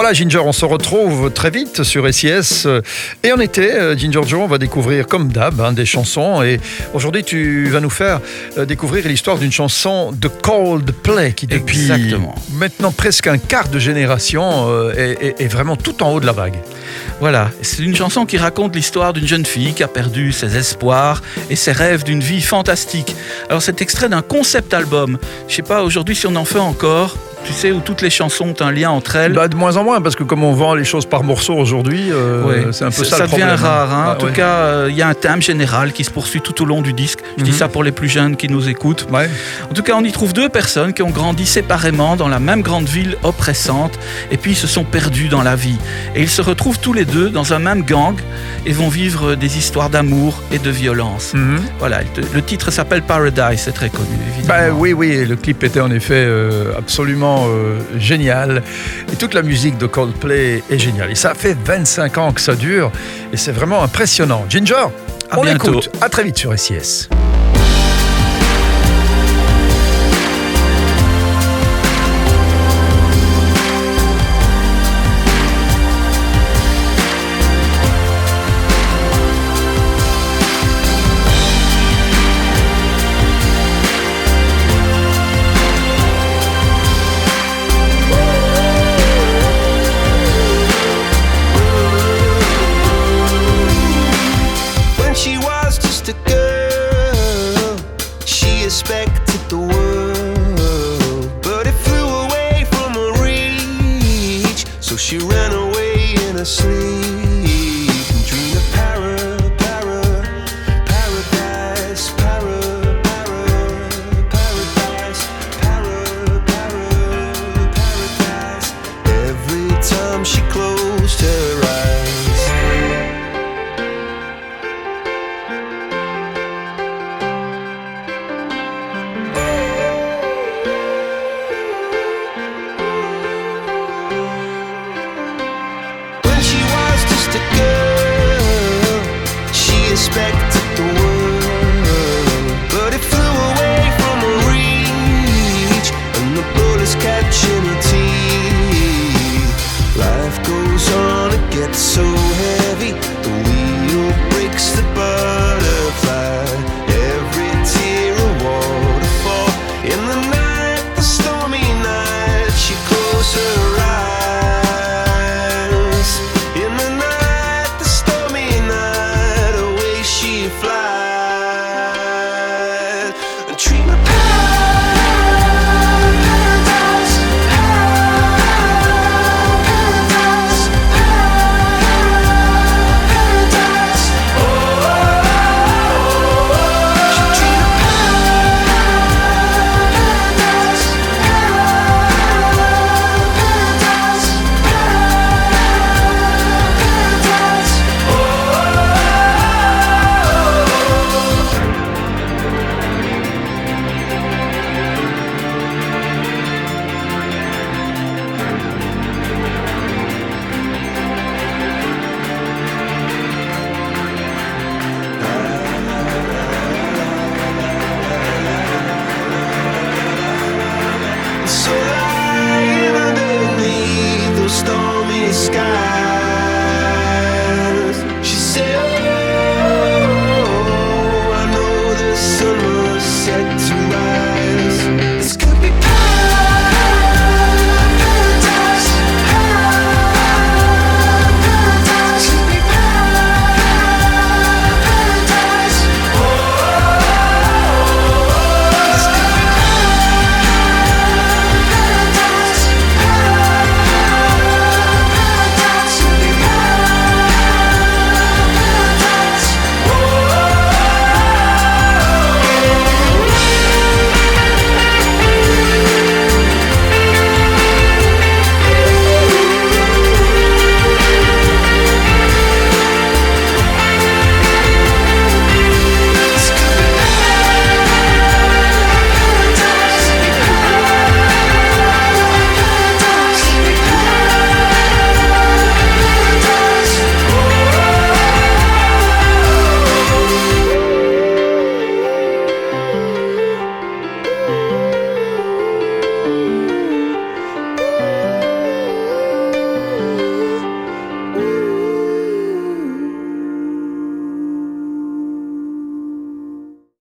Voilà Ginger, on se retrouve très vite sur SIS. Et en été, euh, Ginger Joe, on va découvrir comme d'hab hein, des chansons. Et aujourd'hui, tu vas nous faire euh, découvrir l'histoire d'une chanson de Coldplay qui depuis Exactement. maintenant presque un quart de génération euh, est, est- est vraiment tout en haut de la vague. Voilà, c'est une chanson qui raconte l'histoire d'une jeune fille qui a perdu ses espoirs et ses rêves d'une vie fantastique. Alors c'est extrait d'un concept album. Je sais pas aujourd'hui si on en fait encore. Tu sais où toutes les chansons ont un lien entre elles. Bah, de moins en moins, parce que comme on vend les choses par morceaux aujourd'hui, euh, c'est un peu ça, le devient problème. rare. hein. Ah, en tout ouais. cas, euh, il y a un thème général qui se poursuit tout au long du disque. Je dis Mhm. ça pour les plus jeunes qui nous écoutent. Ouais. En tout cas, on y trouve deux personnes qui ont grandi séparément dans la même grande ville oppressante et puis ils se sont perdus dans la vie. Et ils se retrouvent tous les deux dans un même gang et vont vivre des histoires d'amour et de violence. Mhm. Voilà, le le titre s'appelle Paradise, c'est très connu, évidemment. Bah oui, oui, le clip était en effet euh, absolument euh, génial. Et toute la musique de Coldplay est géniale. Et ça fait 25 ans que ça dure. Et c'est vraiment impressionnant. Ginger, À on bientôt. écoute. À très vite sur SIS. Just a girl, she expected the world, but it flew away from her reach. So she ran away in her sleep and dreamed of para, respect. dream so light underneath the stormy sky.